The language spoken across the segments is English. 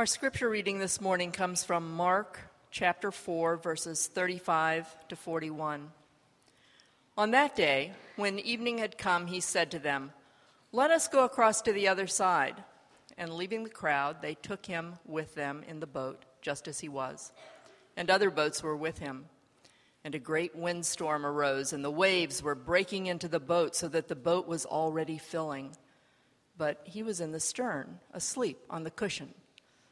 Our scripture reading this morning comes from Mark chapter 4, verses 35 to 41. On that day, when evening had come, he said to them, Let us go across to the other side. And leaving the crowd, they took him with them in the boat, just as he was. And other boats were with him. And a great windstorm arose, and the waves were breaking into the boat, so that the boat was already filling. But he was in the stern, asleep on the cushion.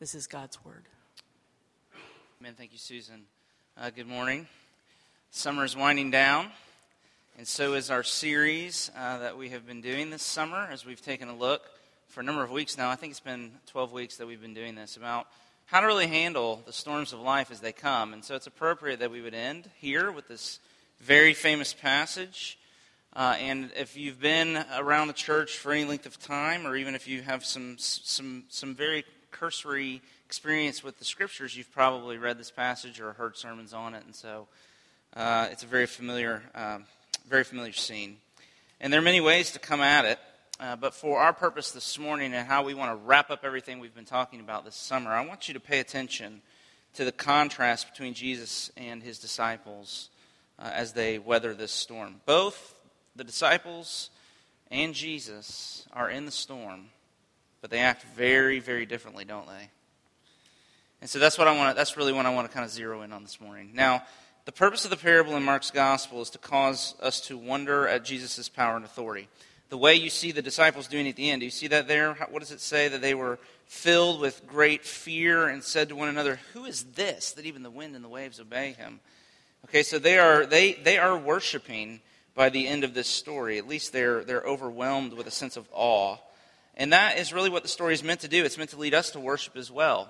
This is God's word. Amen. Thank you, Susan. Uh, good morning. Summer is winding down, and so is our series uh, that we have been doing this summer as we've taken a look for a number of weeks now. I think it's been 12 weeks that we've been doing this about how to really handle the storms of life as they come. And so it's appropriate that we would end here with this very famous passage. Uh, and if you've been around the church for any length of time, or even if you have some, some, some very cursory experience with the scriptures, you've probably read this passage or heard sermons on it, and so uh, it's a very familiar, um, very familiar scene. And there are many ways to come at it, uh, but for our purpose this morning and how we want to wrap up everything we've been talking about this summer, I want you to pay attention to the contrast between Jesus and his disciples uh, as they weather this storm. Both the disciples and Jesus are in the storm but they act very, very differently, don't they? And so that's what I want. That's really what I want to kind of zero in on this morning. Now, the purpose of the parable in Mark's gospel is to cause us to wonder at Jesus' power and authority. The way you see the disciples doing at the end, do you see that there? What does it say? That they were filled with great fear and said to one another, "Who is this that even the wind and the waves obey him?" Okay, so they are they they are worshiping by the end of this story. At least they're they're overwhelmed with a sense of awe and that is really what the story is meant to do. It's meant to lead us to worship as well.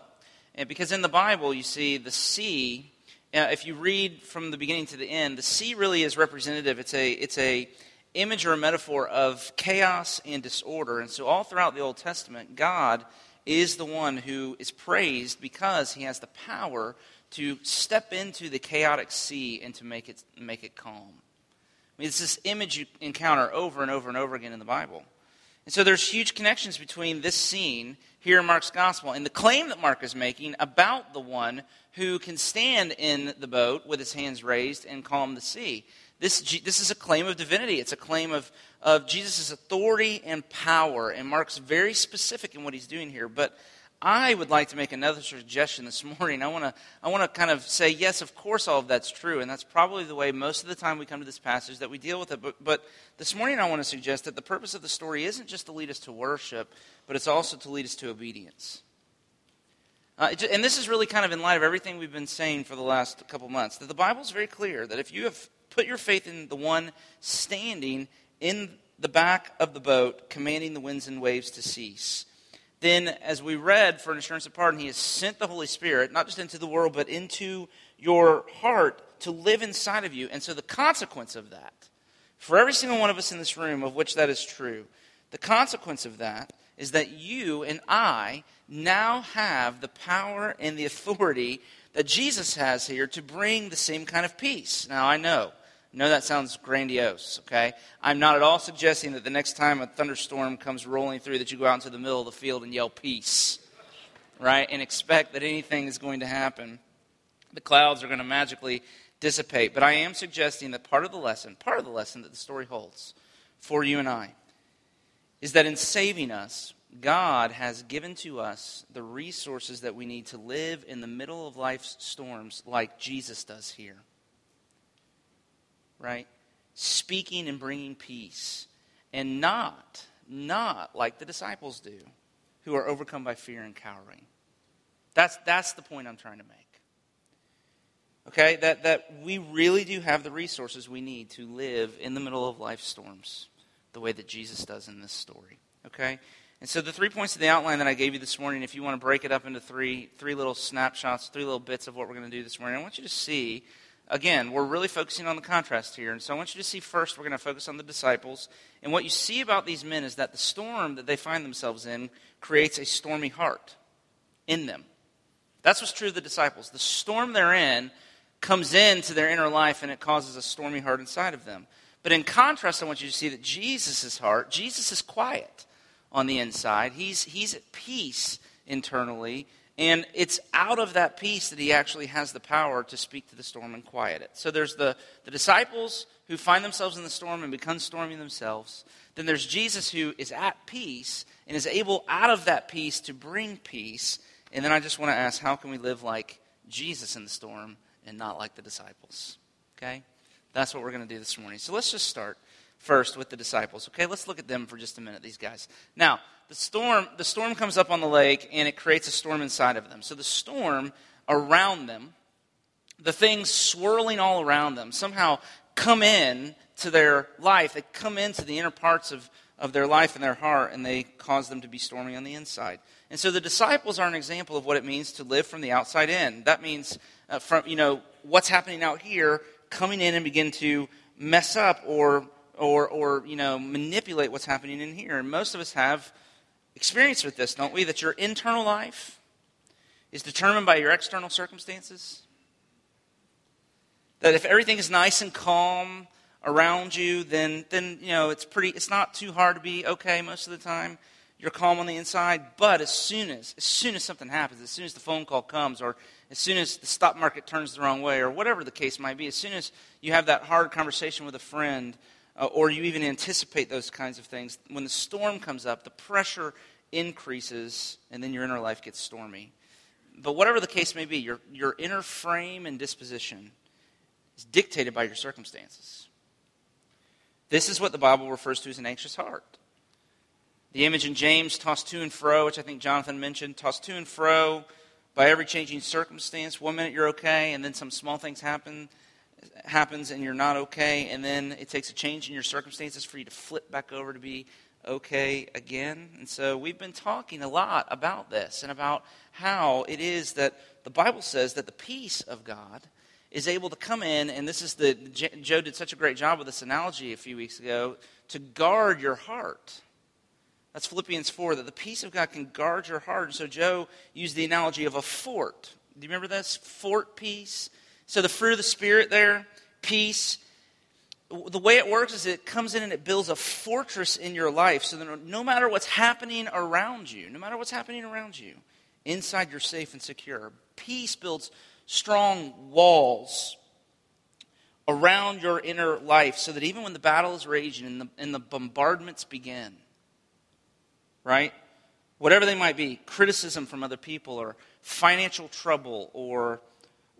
And because in the Bible, you see the sea, uh, if you read from the beginning to the end, the sea really is representative. It's a, it's a image or a metaphor of chaos and disorder. And so all throughout the Old Testament, God is the one who is praised because he has the power to step into the chaotic sea and to make it, make it calm. I mean, it's this image you encounter over and over and over again in the Bible. And so there's huge connections between this scene here in Mark's gospel and the claim that Mark is making about the one who can stand in the boat with his hands raised and calm the sea. This, this is a claim of divinity. It's a claim of, of Jesus' authority and power. And Mark's very specific in what he's doing here. But I would like to make another suggestion this morning. I want to I want to kind of say yes, of course, all of that's true, and that's probably the way most of the time we come to this passage that we deal with it. But, but this morning, I want to suggest that the purpose of the story isn't just to lead us to worship, but it's also to lead us to obedience. Uh, and this is really kind of in light of everything we've been saying for the last couple months. That the Bible is very clear that if you have put your faith in the one standing in the back of the boat, commanding the winds and waves to cease then, as we read for an assurance of pardon, He has sent the Holy Spirit, not just into the world, but into your heart to live inside of you. And so, the consequence of that, for every single one of us in this room, of which that is true, the consequence of that is that you and I now have the power and the authority that Jesus has here to bring the same kind of peace. Now, I know know that sounds grandiose, okay? I'm not at all suggesting that the next time a thunderstorm comes rolling through that you go out into the middle of the field and yell peace, right? And expect that anything is going to happen. The clouds are going to magically dissipate. But I am suggesting that part of the lesson, part of the lesson that the story holds for you and I, is that in saving us, God has given to us the resources that we need to live in the middle of life's storms like Jesus does here right? Speaking and bringing peace. And not, not like the disciples do, who are overcome by fear and cowering. That's, that's the point I'm trying to make. Okay? That, that we really do have the resources we need to live in the middle of life storms the way that Jesus does in this story. Okay? And so the three points of the outline that I gave you this morning, if you want to break it up into three, three little snapshots, three little bits of what we're going to do this morning, I want you to see, again, we're really focusing on the contrast here. And so I want you to see first, we're going to focus on the disciples. And what you see about these men is that the storm that they find themselves in creates a stormy heart in them. That's what's true of the disciples. The storm they're in comes into their inner life and it causes a stormy heart inside of them. But in contrast, I want you to see that Jesus' heart, Jesus is quiet on the inside. He's, he's at peace internally. And it's out of that peace that he actually has the power to speak to the storm and quiet it. So there's the, the disciples who find themselves in the storm and become stormy themselves. Then there's Jesus who is at peace and is able out of that peace to bring peace. And then I just want to ask how can we live like Jesus in the storm and not like the disciples? Okay? That's what we're going to do this morning. So let's just start first with the disciples. Okay, let's look at them for just a minute, these guys. Now, the storm, the storm comes up on the lake and it creates a storm inside of them. So the storm around them, the things swirling all around them, somehow come in to their life. They come into the inner parts of, of their life and their heart, and they cause them to be stormy on the inside. And so the disciples are an example of what it means to live from the outside in. That means uh, from you know what's happening out here coming in and begin to mess up or or, or you know, manipulate what's happening in here. And most of us have experience with this, don't we? That your internal life is determined by your external circumstances. That if everything is nice and calm around you, then, then you know, it's, pretty, it's not too hard to be okay most of the time. You're calm on the inside, but as soon as, as soon as something happens, as soon as the phone call comes, or as soon as the stock market turns the wrong way, or whatever the case might be, as soon as you have that hard conversation with a friend, uh, or you even anticipate those kinds of things, when the storm comes up, the pressure increases, and then your inner life gets stormy. But whatever the case may be, your, your inner frame and disposition is dictated by your circumstances. This is what the Bible refers to as an anxious heart. The image in James, tossed to and fro, which I think Jonathan mentioned, tossed to and fro by every changing circumstance. One minute you're okay, and then some small things happen happens and you're not okay, and then it takes a change in your circumstances for you to flip back over to be okay again. And so we've been talking a lot about this and about how it is that the Bible says that the peace of God is able to come in, and this is the, Joe did such a great job with this analogy a few weeks ago, to guard your heart. That's Philippians 4, that the peace of God can guard your heart. And so Joe used the analogy of a fort. Do you remember this? Fort peace. So the fruit of the Spirit there, peace, the way it works is it comes in and it builds a fortress in your life so that no matter what's happening around you, no matter what's happening around you, inside you're safe and secure. Peace builds strong walls around your inner life so that even when the battle is raging and the, and the bombardments begin, right? Whatever they might be criticism from other people or financial trouble or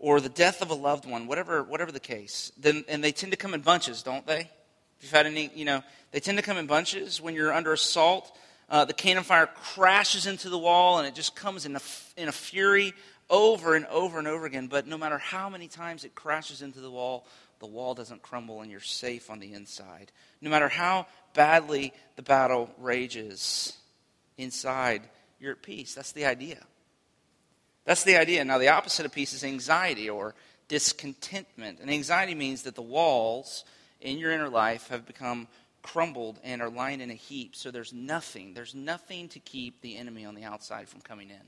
or the death of a loved one, whatever, whatever the case, then, and they tend to come in bunches, don't they? If you've had any, you know, they tend to come in bunches. When you're under assault, uh, the cannon fire crashes into the wall and it just comes in a, in a fury over and over and over again. But no matter how many times it crashes into the wall, the wall doesn't crumble and you're safe on the inside. No matter how badly the battle rages, inside you're at peace. That's the idea. That's the idea. Now, the opposite of peace is anxiety or discontentment. And anxiety means that the walls in your inner life have become crumbled and are lying in a heap. So there's nothing, there's nothing to keep the enemy on the outside from coming in.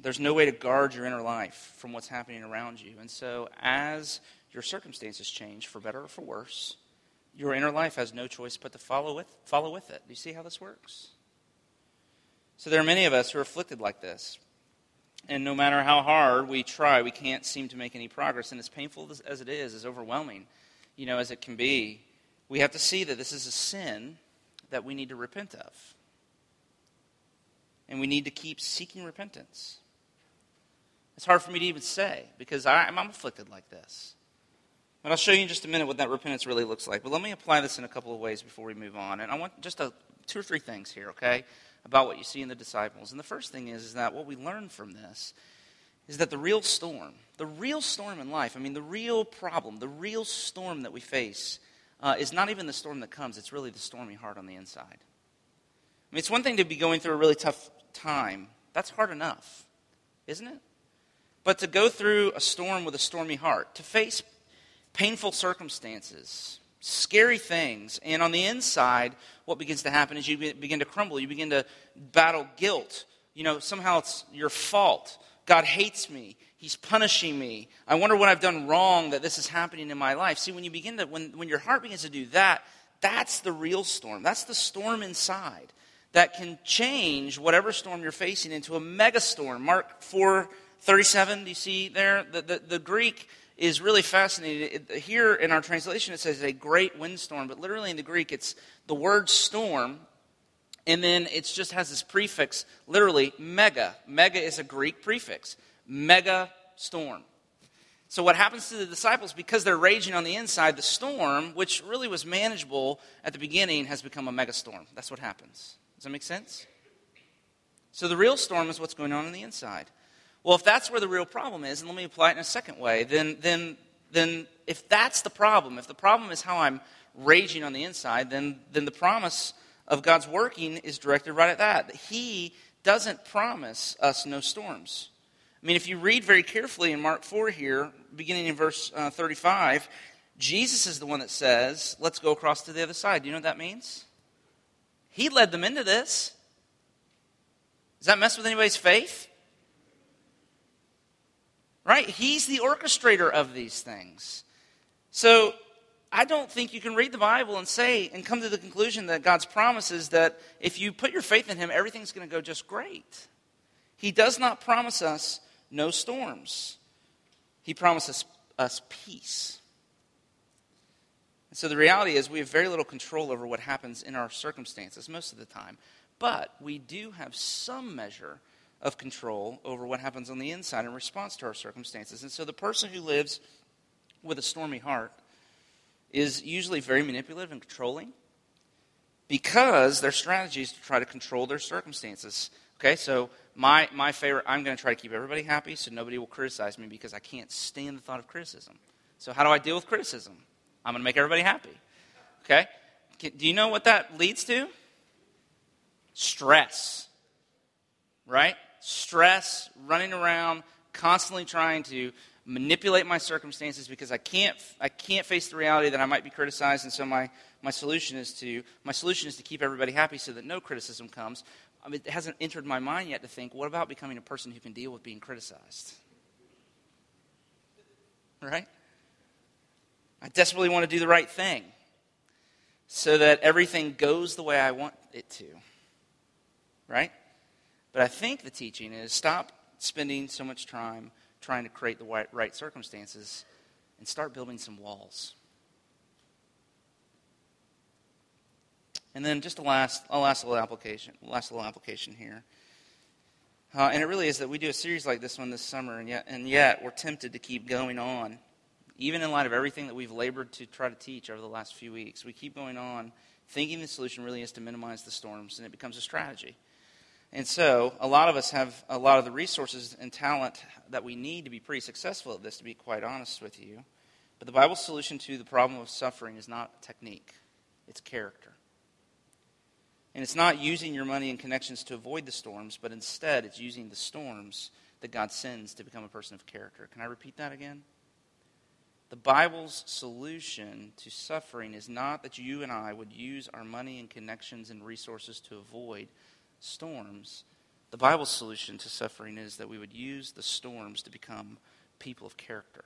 There's no way to guard your inner life from what's happening around you. And so, as your circumstances change, for better or for worse, your inner life has no choice but to follow with, follow with it. Do you see how this works? So there are many of us who are afflicted like this. And no matter how hard we try, we can't seem to make any progress. And as painful as it is, as overwhelming, you know, as it can be, we have to see that this is a sin that we need to repent of. And we need to keep seeking repentance. It's hard for me to even say because I, am afflicted like this. But I'll show you in just a minute what that repentance really looks like. But let me apply this in a couple of ways before we move on. And I want just a, two or three things here, okay? About what you see in the disciples. And the first thing is, is that what we learn from this is that the real storm, the real storm in life, I mean, the real problem, the real storm that we face uh, is not even the storm that comes, it's really the stormy heart on the inside. I mean, it's one thing to be going through a really tough time. That's hard enough, isn't it? But to go through a storm with a stormy heart, to face painful circumstances, scary things, and on the inside, what begins to happen is you begin to crumble. You begin to battle guilt. You know, somehow it's your fault. God hates me. He's punishing me. I wonder what I've done wrong that this is happening in my life. See, when you begin to, when, when your heart begins to do that, that's the real storm. That's the storm inside that can change whatever storm you're facing into a megastorm. Mark 4 37, do you see there? The, the, the Greek is really fascinating. Here in our translation, it says a great windstorm, but literally in the Greek, it's the word storm, and then it just has this prefix, literally mega. Mega is a Greek prefix. Mega storm. So, what happens to the disciples, because they're raging on the inside, the storm, which really was manageable at the beginning, has become a mega storm. That's what happens. Does that make sense? So, the real storm is what's going on on the inside. Well, if that's where the real problem is, and let me apply it in a second way, then, then, then if that's the problem, if the problem is how I'm raging on the inside, then, then the promise of God's working is directed right at that. He doesn't promise us no storms. I mean, if you read very carefully in Mark 4 here, beginning in verse uh, 35, Jesus is the one that says, let's go across to the other side. Do you know what that means? He led them into this. Does that mess with anybody's faith? Right? He's the orchestrator of these things. So I don't think you can read the Bible and say and come to the conclusion that God's promise is that if you put your faith in Him, everything's going to go just great. He does not promise us no storms, He promises us peace. And so the reality is, we have very little control over what happens in our circumstances most of the time. But we do have some measure of control over what happens on the inside in response to our circumstances. And so the person who lives with a stormy heart is usually very manipulative and controlling because their strategy is to try to control their circumstances. Okay, so my, my favorite, I'm going to try to keep everybody happy so nobody will criticize me because I can't stand the thought of criticism. So, how do I deal with criticism? I'm going to make everybody happy. Okay? Do you know what that leads to? Stress. Right? Stress, running around, constantly trying to manipulate my circumstances because I can't, I can't face the reality that I might be criticized. And so my, my, solution is to, my solution is to keep everybody happy so that no criticism comes. I mean, it hasn't entered my mind yet to think, what about becoming a person who can deal with being criticized? Right? I desperately want to do the right thing so that everything goes the way I want it to. Right? But I think the teaching is stop spending so much time trying to create the right circumstances and start building some walls. And then just a last, a last little application, last little application here. Uh, and it really is that we do a series like this one this summer, and yet, and yet we're tempted to keep going on, even in light of everything that we've labored to try to teach over the last few weeks. We keep going on, thinking the solution really is to minimize the storms, and it becomes a strategy. And so, a lot of us have a lot of the resources and talent that we need to be pretty successful at this, to be quite honest with you. But the Bible's solution to the problem of suffering is not technique, it's character. And it's not using your money and connections to avoid the storms, but instead it's using the storms that God sends to become a person of character. Can I repeat that again? The Bible's solution to suffering is not that you and I would use our money and connections and resources to avoid storms, the Bible's solution to suffering is that we would use the storms to become people of character.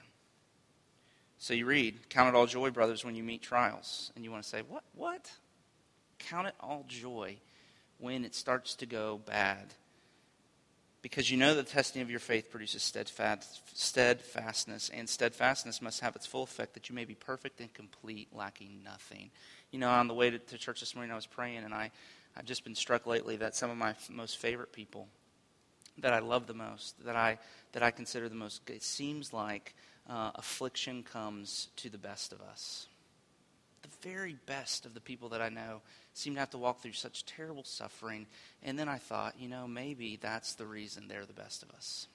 So you read, Count it all joy, brothers, when you meet trials. And you want to say, What? What? Count it all joy when it starts to go bad. Because you know the testing of your faith produces steadfast, steadfastness, and steadfastness must have its full effect that you may be perfect and complete, lacking nothing. You know, on the way to, to church this morning, I was praying, and I, I've just been struck lately that some of my most favorite people that I love the most, that I, that I consider the most, it seems like uh, affliction comes to the best of us. The very best of the people that I know seem to have to walk through such terrible suffering. And then I thought, you know, maybe that's the reason they're the best of us.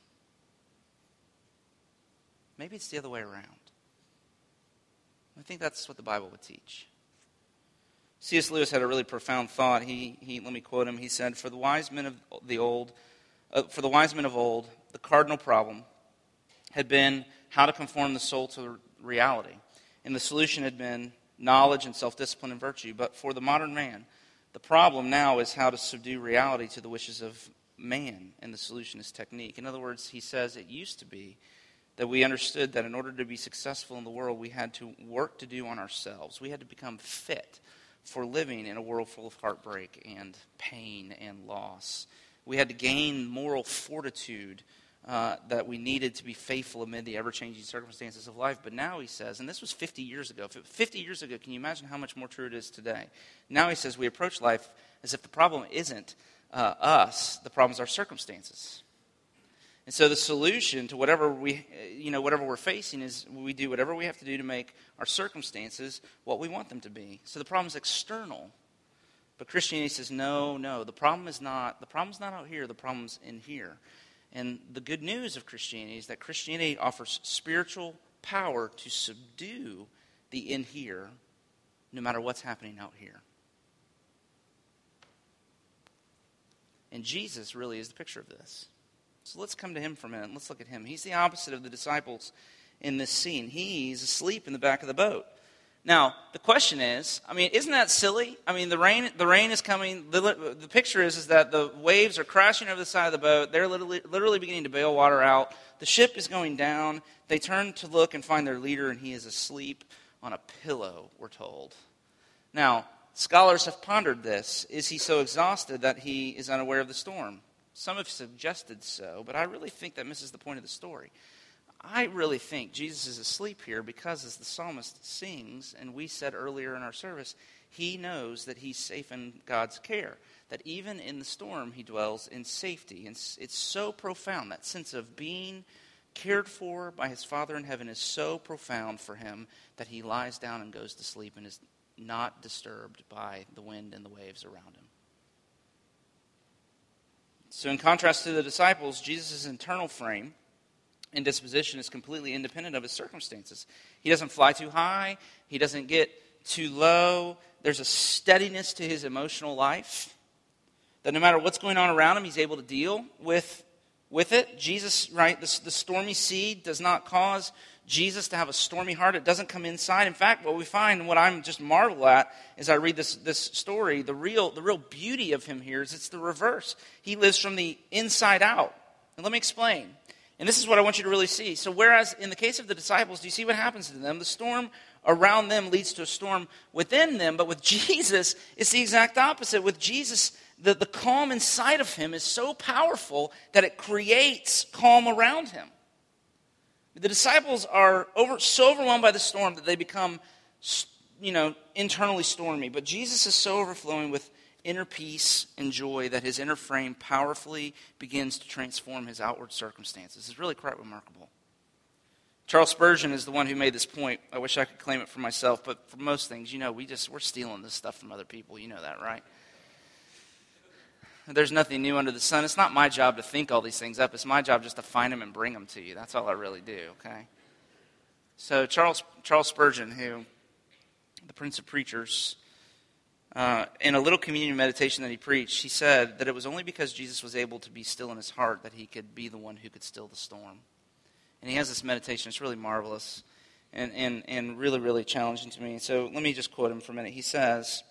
Maybe it's the other way around. I think that's what the Bible would teach. C.S. Lewis had a really profound thought. He, he, let me quote him. He said, "For the wise men of the old, uh, for the wise men of old, the cardinal problem had been how to conform the soul to reality, and the solution had been knowledge and self-discipline and virtue. But for the modern man, the problem now is how to subdue reality to the wishes of man, and the solution is technique. In other words, he says it used to be." that we understood that in order to be successful in the world, we had to work to do on ourselves. We had to become fit for living in a world full of heartbreak and pain and loss. We had to gain moral fortitude uh, that we needed to be faithful amid the ever changing circumstances of life. But now he says, and this was 50 years ago. 50 years ago, can you imagine how much more true it is today? Now he says, we approach life as if the problem isn't uh, us, the problem is our circumstances. And so the solution to whatever we, you know, whatever we're facing is we do whatever we have to do to make our circumstances what we want them to be. So the problem is external. But Christianity says, no, no, the problem is not, the problem's not out here, the problem's in here. And the good news of Christianity is that Christianity offers spiritual power to subdue the in here, no matter what's happening out here. And Jesus really is the picture of this. So let's come to him for a minute. Let's look at him. He's the opposite of the disciples in this scene. He's asleep in the back of the boat. Now, the question is, I mean, isn't that silly? I mean, the rain, the rain is coming. The, the picture is, is that the waves are crashing over the side of the boat. They're literally, literally beginning to bail water out. The ship is going down. They turn to look and find their leader, and he is asleep on a pillow, we're told. Now, scholars have pondered this. Is he so exhausted that he is unaware of the storm? Some have suggested so, but I really think that misses the point of the story. I really think Jesus is asleep here because, as the psalmist sings, and we said earlier in our service, he knows that he's safe in God's care, that even in the storm, he dwells in safety. And it's so profound. That sense of being cared for by his Father in heaven is so profound for him that he lies down and goes to sleep and is not disturbed by the wind and the waves around him. So, in contrast to the disciples, Jesus' internal frame and disposition is completely independent of his circumstances. He doesn't fly too high, he doesn't get too low. There's a steadiness to his emotional life that no matter what's going on around him, he's able to deal with, with it. Jesus, right, the, the stormy sea does not cause Jesus to have a stormy heart. It doesn't come inside. In fact, what we find, what I'm just marvel at, as I read this, this story, the real, the real beauty of him here is it's the reverse. He lives from the inside out. And let me explain. And this is what I want you to really see. So, whereas in the case of the disciples, do you see what happens to them? The storm around them leads to a storm within them, but with Jesus, it's the exact opposite. With Jesus, the, the calm inside of him is so powerful that it creates calm around him. The disciples are over, so overwhelmed by the storm that they become, you know, internally stormy. But Jesus is so overflowing with inner peace and joy that his inner frame powerfully begins to transform his outward circumstances. It's really quite remarkable. Charles Spurgeon is the one who made this point. I wish I could claim it for myself, but for most things, you know, we just we're stealing this stuff from other people. You know that, right? There's nothing new under the sun. It's not my job to think all these things up. It's my job just to find them and bring them to you. That's all I really do, okay? So, Charles, Charles Spurgeon, who, the Prince of Preachers, uh, in a little communion meditation that he preached, he said that it was only because Jesus was able to be still in his heart that he could be the one who could still the storm. And he has this meditation. It's really marvelous and, and, and really, really challenging to me. So let me just quote him for a minute. He says,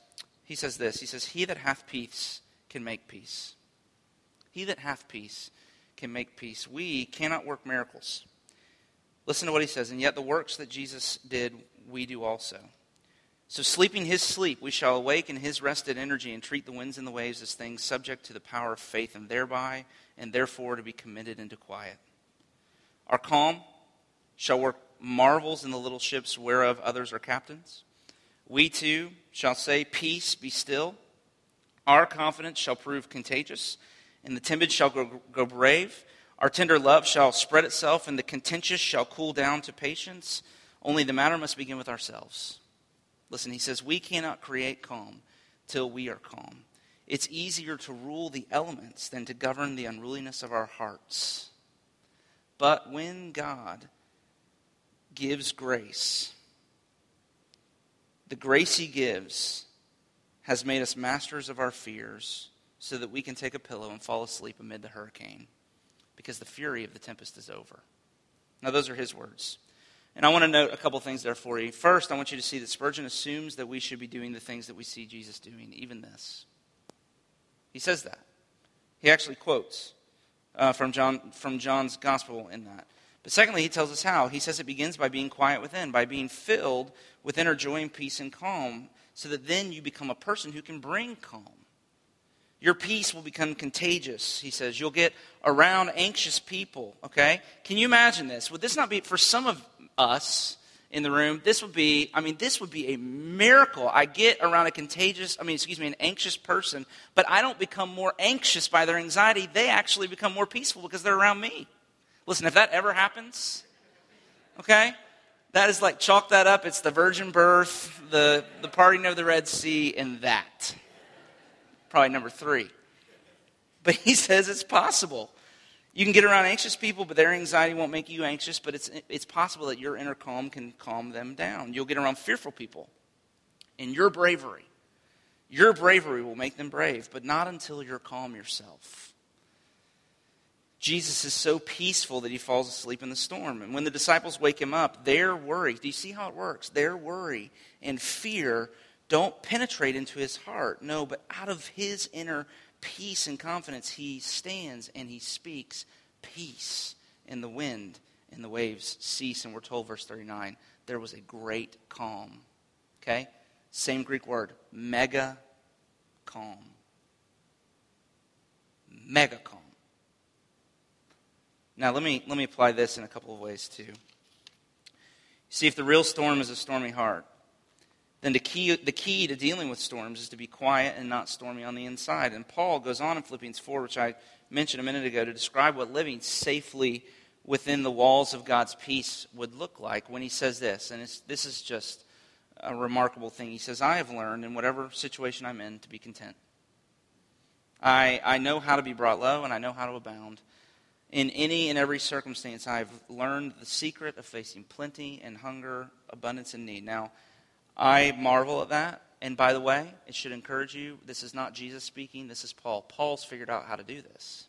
he says this. He says, He that hath peace can make peace. He that hath peace can make peace. We cannot work miracles. Listen to what he says. And yet the works that Jesus did, we do also. So, sleeping his sleep, we shall awake in his rested energy and treat the winds and the waves as things subject to the power of faith, and thereby, and therefore, to be committed into quiet. Our calm shall work marvels in the little ships whereof others are captains. We too shall say, Peace, be still our confidence shall prove contagious, and the timid shall go, go brave. Our tender love shall spread itself, and the contentious shall cool down to patience. Only the matter must begin with ourselves. Listen, he says, We cannot create calm till we are calm. It's easier to rule the elements than to govern the unruliness of our hearts. But when God gives grace, The grace he gives has made us masters of our fears so that we can take a pillow and fall asleep amid the hurricane because the fury of the tempest is over. Now, those are his words. And I want to note a couple things there for you. First, I want you to see that Spurgeon assumes that we should be doing the things that we see Jesus doing, even this. He says that. He actually quotes uh, from, John, from John's gospel in that. But secondly, he tells us how. He says it begins by being quiet within, by being filled with inner joy and peace and calm, so that then you become a person who can bring calm. Your peace will become contagious, he says. You'll get around anxious people, okay? Can you imagine this? Would this not be, for some of us in the room, this would be, I mean, this would be a miracle. I get around a contagious, I mean, excuse me, an anxious person, but I don't become more anxious by their anxiety. They actually become more peaceful because they're around me. Listen, if that ever happens, okay, that is like chalk that up. It's the virgin birth, the, the parting of the Red Sea, and that. Probably number three. But he says it's possible. You can get around anxious people, but their anxiety won't make you anxious, but it's, it's possible that your inner calm can calm them down. You'll get around fearful people, and your bravery, your bravery will make them brave, but not until you're calm yourself. Jesus is so peaceful that he falls asleep in the storm. And when the disciples wake him up, their worry, do you see how it works? Their worry and fear don't penetrate into his heart. No, but out of his inner peace and confidence, he stands and he speaks peace. And the wind and the waves cease. And we're told, verse 39, there was a great calm. Okay? Same Greek word, mega calm. Mega calm. Now, let me, let me apply this in a couple of ways, too. See, if the real storm is a stormy heart, then the key, the key to dealing with storms is to be quiet and not stormy on the inside. And Paul goes on in Philippians 4, which I mentioned a minute ago, to describe what living safely within the walls of God's peace would look like when he says this. And this is just a remarkable thing. He says, I have learned in whatever situation I'm in to be content. I, I know how to be brought low and I know how to abound. In any and every circumstance, I've learned the secret of facing plenty and hunger, abundance and need. Now, I marvel at that. And by the way, it should encourage you this is not Jesus speaking, this is Paul. Paul's figured out how to do this.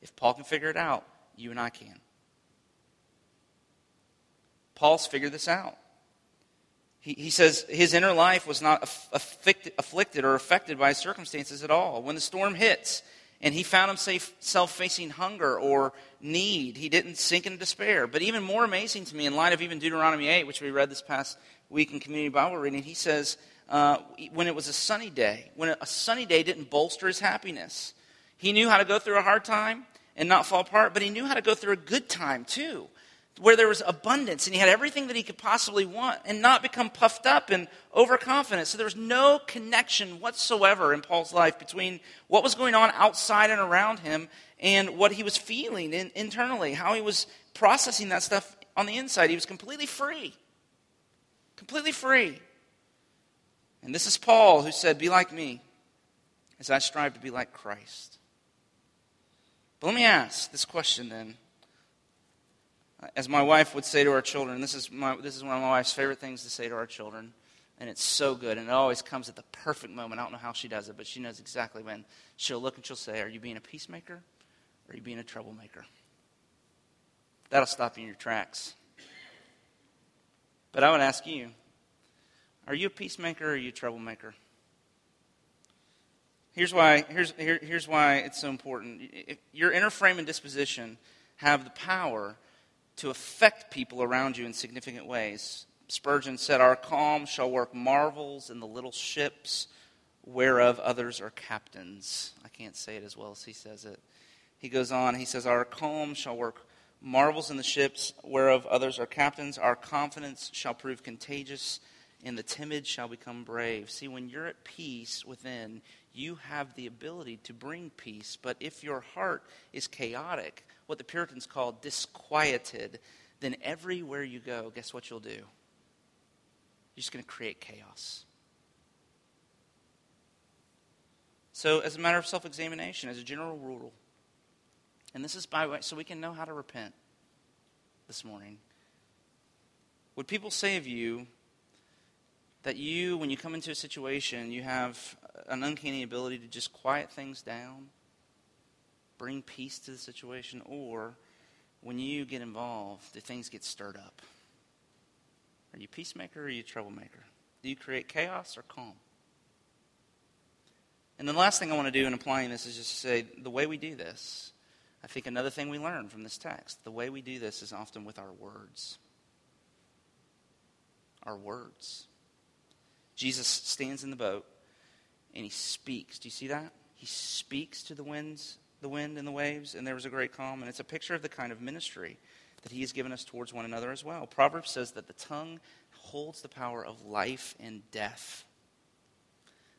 If Paul can figure it out, you and I can. Paul's figured this out. He, he says his inner life was not afflicted, afflicted or affected by circumstances at all. When the storm hits and he found himself facing hunger or need, he didn't sink in despair. But even more amazing to me, in light of even Deuteronomy 8, which we read this past week in community Bible reading, he says, uh, when it was a sunny day, when a sunny day didn't bolster his happiness. He knew how to go through a hard time and not fall apart, but he knew how to go through a good time too, where there was abundance and he had everything that he could possibly want and not become puffed up and overconfident. So there was no connection whatsoever in Paul's life between what was going on outside and around him and what he was feeling in, internally, how he was processing that stuff on the inside. He was completely free completely free. And this is Paul who said, Be like me as I strive to be like Christ. But let me ask this question then. As my wife would say to our children, this is, my, this is one of my wife's favorite things to say to our children, and it's so good, and it always comes at the perfect moment. I don't know how she does it, but she knows exactly when. She'll look and she'll say, Are you being a peacemaker or are you being a troublemaker? That'll stop you in your tracks. But I would ask you are you a peacemaker or are you a troublemaker? Here's why, here's, here, here's why it's so important. Your inner frame and disposition have the power to affect people around you in significant ways. Spurgeon said, Our calm shall work marvels in the little ships whereof others are captains. I can't say it as well as he says it. He goes on, he says, Our calm shall work marvels in the ships whereof others are captains. Our confidence shall prove contagious, and the timid shall become brave. See, when you're at peace within, you have the ability to bring peace. But if your heart is chaotic, what the Puritans called disquieted, then everywhere you go, guess what you'll do? You're just going to create chaos. So, as a matter of self examination, as a general rule, and this is by way, so we can know how to repent this morning. Would people say of you That you, when you come into a situation, you have an uncanny ability to just quiet things down, bring peace to the situation, or when you get involved, do things get stirred up? Are you peacemaker or are you troublemaker? Do you create chaos or calm? And the last thing I want to do in applying this is just say the way we do this, I think another thing we learn from this text, the way we do this is often with our words. Our words. Jesus stands in the boat and he speaks. Do you see that? He speaks to the winds, the wind and the waves, and there was a great calm. And it's a picture of the kind of ministry that he has given us towards one another as well. Proverbs says that the tongue holds the power of life and death.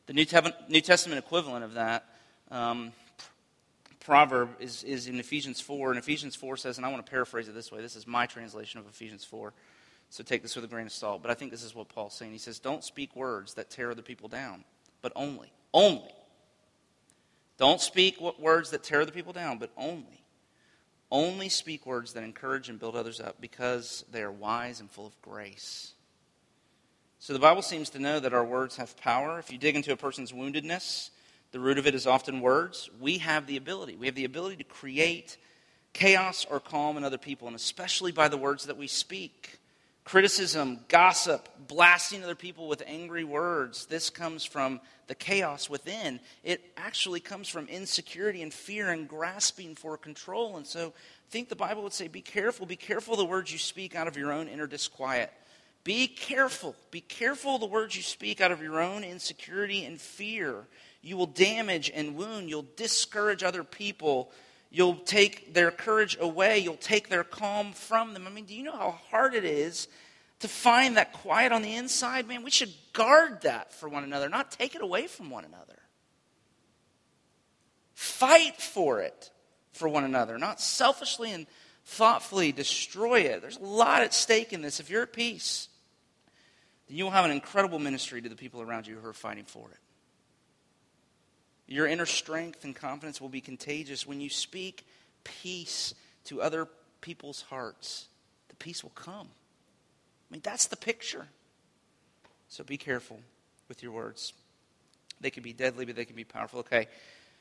The New, Te- New Testament equivalent of that um, proverb is, is in Ephesians 4. And Ephesians 4 says, and I want to paraphrase it this way this is my translation of Ephesians 4. So take this with a grain of salt. But I think this is what Paul's saying. He says, Don't speak words that tear other people down, but only, only. Don't speak words that tear the people down, but only. Only speak words that encourage and build others up because they are wise and full of grace. So the Bible seems to know that our words have power. If you dig into a person's woundedness, the root of it is often words. We have the ability. We have the ability to create chaos or calm in other people, and especially by the words that we speak. Criticism, gossip, blasting other people with angry words. This comes from the chaos within. It actually comes from insecurity and fear and grasping for control. And so I think the Bible would say be careful. Be careful the words you speak out of your own inner disquiet. Be careful. Be careful the words you speak out of your own insecurity and fear. You will damage and wound. You'll discourage other people. You'll take their courage away. You'll take their calm from them. I mean, do you know how hard it is to find that quiet on the inside? Man, we should guard that for one another, not take it away from one another. Fight for it for one another, not selfishly and thoughtfully destroy it. There's a lot at stake in this. If you're at peace, then you will have an incredible ministry to the people around you who are fighting for it. Your inner strength and confidence will be contagious when you speak peace to other people's hearts. The peace will come. I mean, that's the picture. So be careful with your words. They can be deadly, but they can be powerful. Okay.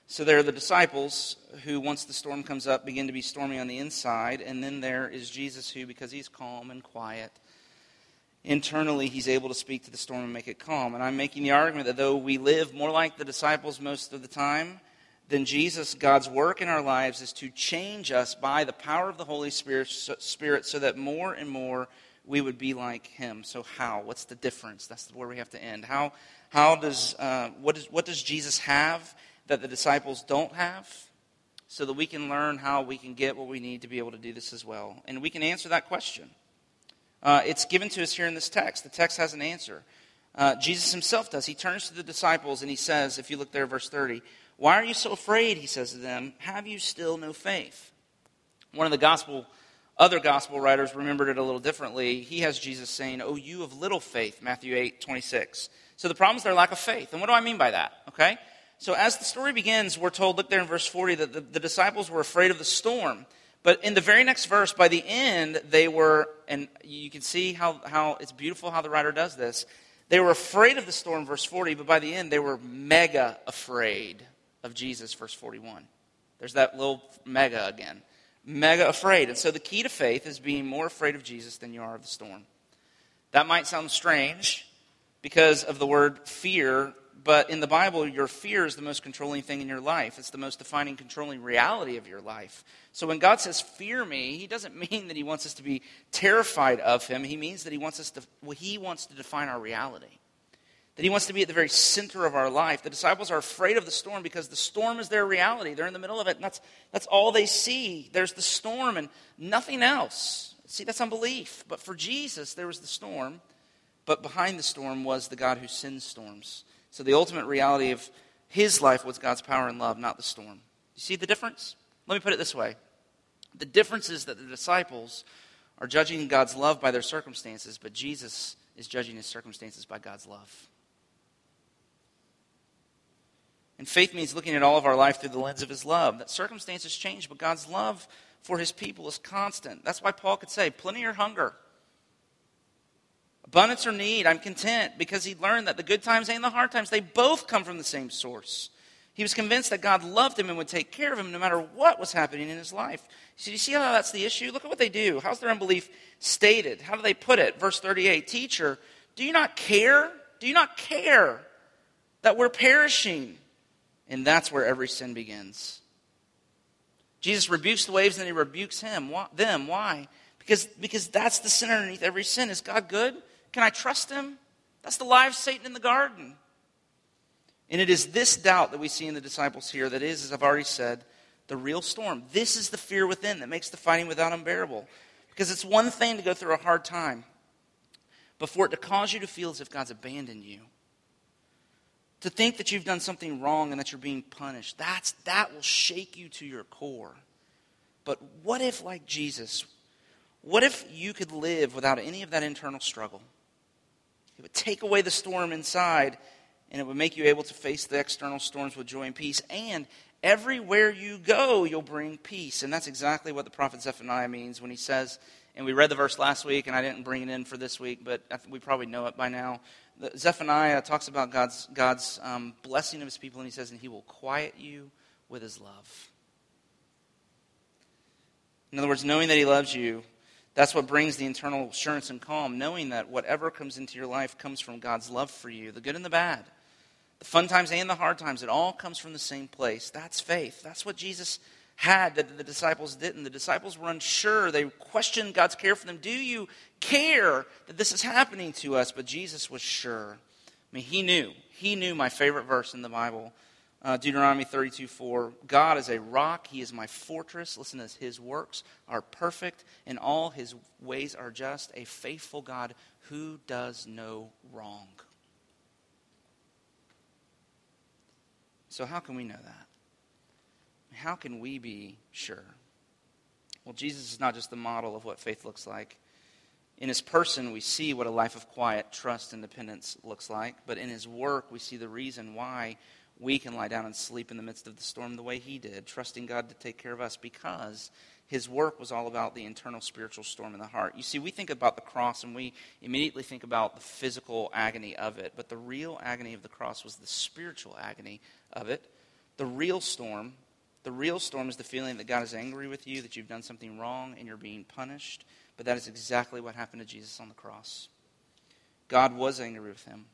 So there are the disciples who, once the storm comes up, begin to be stormy on the inside. And then there is Jesus who, because he's calm and quiet, internally he's able to speak to the storm and make it calm. And I'm making the argument that though we live more like the disciples most of the time than Jesus, God's work in our lives is to change us by the power of the Holy Spirit so, Spirit so that more and more we would be like him. So how? What's the difference? That's where we have to end. How, how does, uh, what, is, what does Jesus have that the disciples don't have? So that we can learn how we can get what we need to be able to do this as well. And we can answer that question. Uh, it's given to us here in this text. The text has an answer. Uh, Jesus himself does. He turns to the disciples and he says, if you look there, verse 30, Why are you so afraid? He says to them, Have you still no faith? One of the gospel, other gospel writers remembered it a little differently. He has Jesus saying, Oh, you of little faith, Matthew 8, 26. So the problem is their lack of faith. And what do I mean by that? Okay? So as the story begins, we're told, look there in verse 40, that the, the disciples were afraid of the storm. But in the very next verse, by the end, they were, and you can see how, how it's beautiful how the writer does this. They were afraid of the storm, verse 40, but by the end, they were mega afraid of Jesus, verse 41. There's that little mega again. Mega afraid. And so the key to faith is being more afraid of Jesus than you are of the storm. That might sound strange because of the word fear but in the Bible, your fear is the most controlling thing in your life. It's the most defining, controlling reality of your life. So when God says, fear me, he doesn't mean that he wants us to be terrified of him. He means that he wants us to, well, he wants to define our reality. That he wants to be at the very center of our life. The disciples are afraid of the storm because the storm is their reality. They're in the middle of it, and that's, that's all they see. There's the storm and nothing else. See, that's unbelief. But for Jesus, there was the storm, but behind the storm was the God who sends storms. So the ultimate reality of his life was God's power and love, not the storm. You see the difference? Let me put it this way the difference is that the disciples are judging God's love by their circumstances, but Jesus is judging his circumstances by God's love. And faith means looking at all of our life through the lens of his love. That circumstances change, but God's love for his people is constant. That's why Paul could say, plenty or hunger, Abundance or need, I'm content because he learned that the good times and the hard times, they both come from the same source. He was convinced that God loved him and would take care of him no matter what was happening in his life. So you see how that's the issue? Look at what they do. How's their unbelief stated? How do they put it? Verse 38 Teacher, do you not care? Do you not care that we're perishing? And that's where every sin begins. Jesus rebukes the waves and he rebukes him, them. Why? Because, because that's the sin underneath every sin. Is God good? Can I trust him? That's the lie of Satan in the garden. And it is this doubt that we see in the disciples here that is, as I've already said, the real storm. This is the fear within that makes the fighting without unbearable. Because it's one thing to go through a hard time, but for it to cause you to feel as if God's abandoned you. To think that you've done something wrong and that you're being punished, that's, that will shake you to your core. But what if, like Jesus, what if you could live without any of that internal struggle? It would take away the storm inside, and it would make you able to face the external storms with joy and peace. And everywhere you go, you'll bring peace. And that's exactly what the prophet Zephaniah means when he says, and we read the verse last week, and I didn't bring it in for this week, but we probably know it by now. Zephaniah talks about God's, God's um, blessing of his people, and he says, and he will quiet you with his love. In other words, knowing that he loves you that's what brings the internal assurance and calm, knowing that whatever comes into your life comes from God's love for you, the good and the bad, the fun times and the hard times. It all comes from the same place. That's faith. That's what Jesus had that the disciples didn't. The disciples were unsure. They questioned God's care for them. Do you care that this is happening to us? But Jesus was sure. I mean, he knew. He knew my favorite verse in the Bible uh, Deuteronomy 32 4. God is a rock. He is my fortress. Listen as his works are perfect and all his ways are just. A faithful God who does no wrong. So, how can we know that? How can we be sure? Well, Jesus is not just the model of what faith looks like. In his person, we see what a life of quiet trust and dependence looks like. But in his work, we see the reason why we can lie down and sleep in the midst of the storm the way he did, trusting God to take care of us because his work was all about the internal spiritual storm in the heart. You see, we think about the cross and we immediately think about the physical agony of it, but the real agony of the cross was the spiritual agony of it. The real storm, the real storm is the feeling that God is angry with you, that you've done something wrong and you're being punished. But that is exactly what happened to Jesus on the cross. God was angry with him.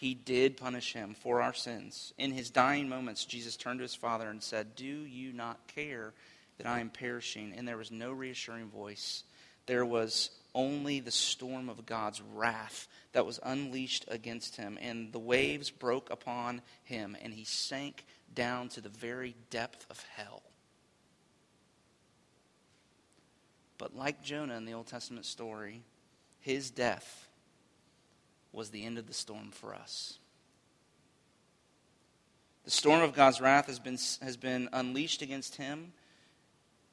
He did punish him for our sins. In his dying moments, Jesus turned to his Father and said, Do you not care that I am perishing? And there was no reassuring voice. There was only the storm of God's wrath that was unleashed against him. And the waves broke upon him, and he sank down to the very depth of hell. But like Jonah in the Old Testament story, his death was the end of the storm for us. The storm of God's wrath has been, has been unleashed against him,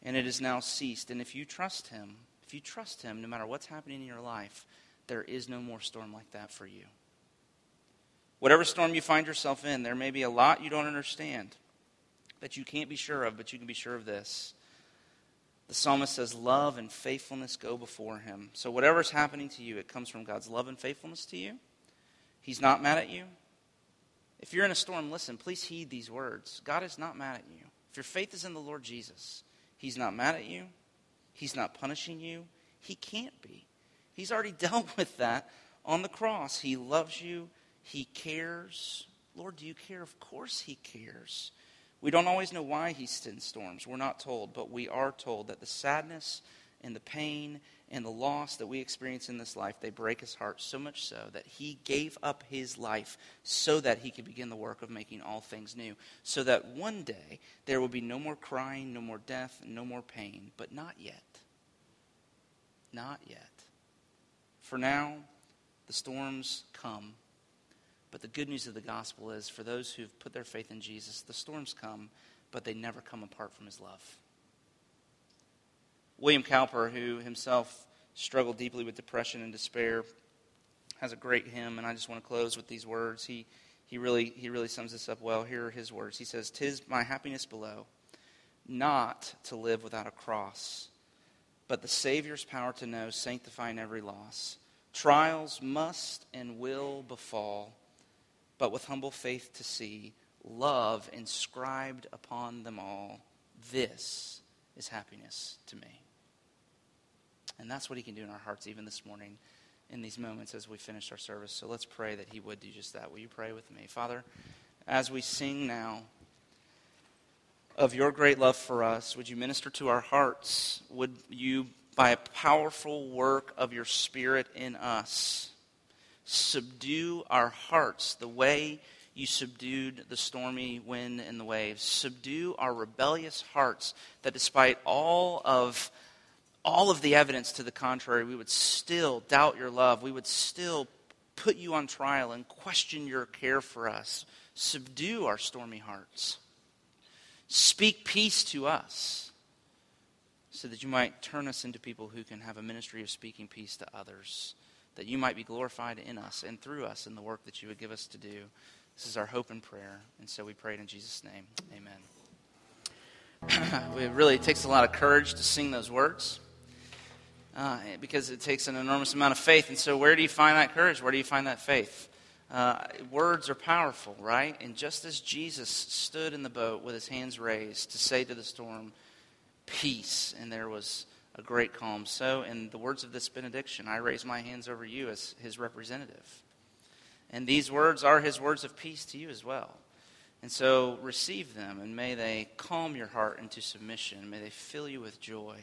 and it has now ceased. And if you trust him, if you trust him, no matter what's happening in your life, there is no more storm like that for you. Whatever storm you find yourself in, there may be a lot you don't understand that you can't be sure of, but you can be sure of this the psalmist says, Love and faithfulness go before him. So, whatever's happening to you, it comes from God's love and faithfulness to you. He's not mad at you. If you're in a storm, listen, please heed these words. God is not mad at you. If your faith is in the Lord Jesus, He's not mad at you. He's not punishing you. He can't be. He's already dealt with that on the cross. He loves you. He cares. Lord, do you care? Of course He cares. We don't always know why he sends storms. We're not told, but we are told that the sadness and the pain and the loss that we experience in this life, they break his heart so much so that he gave up his life so that he could begin the work of making all things new. So that one day there will be no more crying, no more death, no more pain. But not yet. Not yet. For now, the storms come but the good news of the gospel is for those who've put their faith in Jesus, the storms come, but they never come apart from his love. William Cowper, who himself struggled deeply with depression and despair, has a great hymn, and I just want to close with these words. He, he, really, he really sums this up well. Here are his words. He says, Tis my happiness below, not to live without a cross, but the Savior's power to know, sanctifying every loss Trials must and will befall, but with humble faith to see love inscribed upon them all. This is happiness to me. And that's what he can do in our hearts even this morning in these moments as we finish our service. So let's pray that he would do just that. Will you pray with me? Father, as we sing now of your great love for us, would you minister to our hearts? Would you by a powerful work of your Spirit in us. Subdue our hearts the way you subdued the stormy wind and the waves. Subdue our rebellious hearts that despite all of all of the evidence to the contrary, we would still doubt your love. We would still put you on trial and question your care for us. Subdue our stormy hearts. Speak peace to us so that you might turn us into people who can have a ministry of speaking peace to others, that you might be glorified in us and through us in the work that you would give us to do. This is our hope and prayer, and so we pray it in Jesus' name. Amen. it really takes a lot of courage to sing those words. Uh, because it takes an enormous amount of faith. And so, where do you find that courage? Where do you find that faith? Uh, words are powerful, right? And just as Jesus stood in the boat with his hands raised to say to the storm, peace, and there was a great calm. So, in the words of this benediction, I raise my hands over you as his representative. And these words are his words of peace to you as well. And so, receive them, and may they calm your heart into submission. May they fill you with joy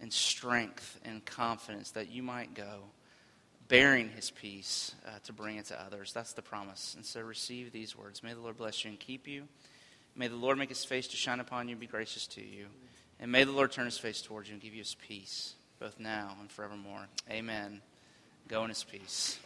and strength and confidence that you might go bearing his peace uh, to bring it to others. That's the promise. And so, receive these words. May the Lord bless you and keep you. May the Lord make his face to shine upon you and be gracious to you. And may the Lord turn his face towards you and give you his peace, both now and forevermore. Amen. Go in his peace.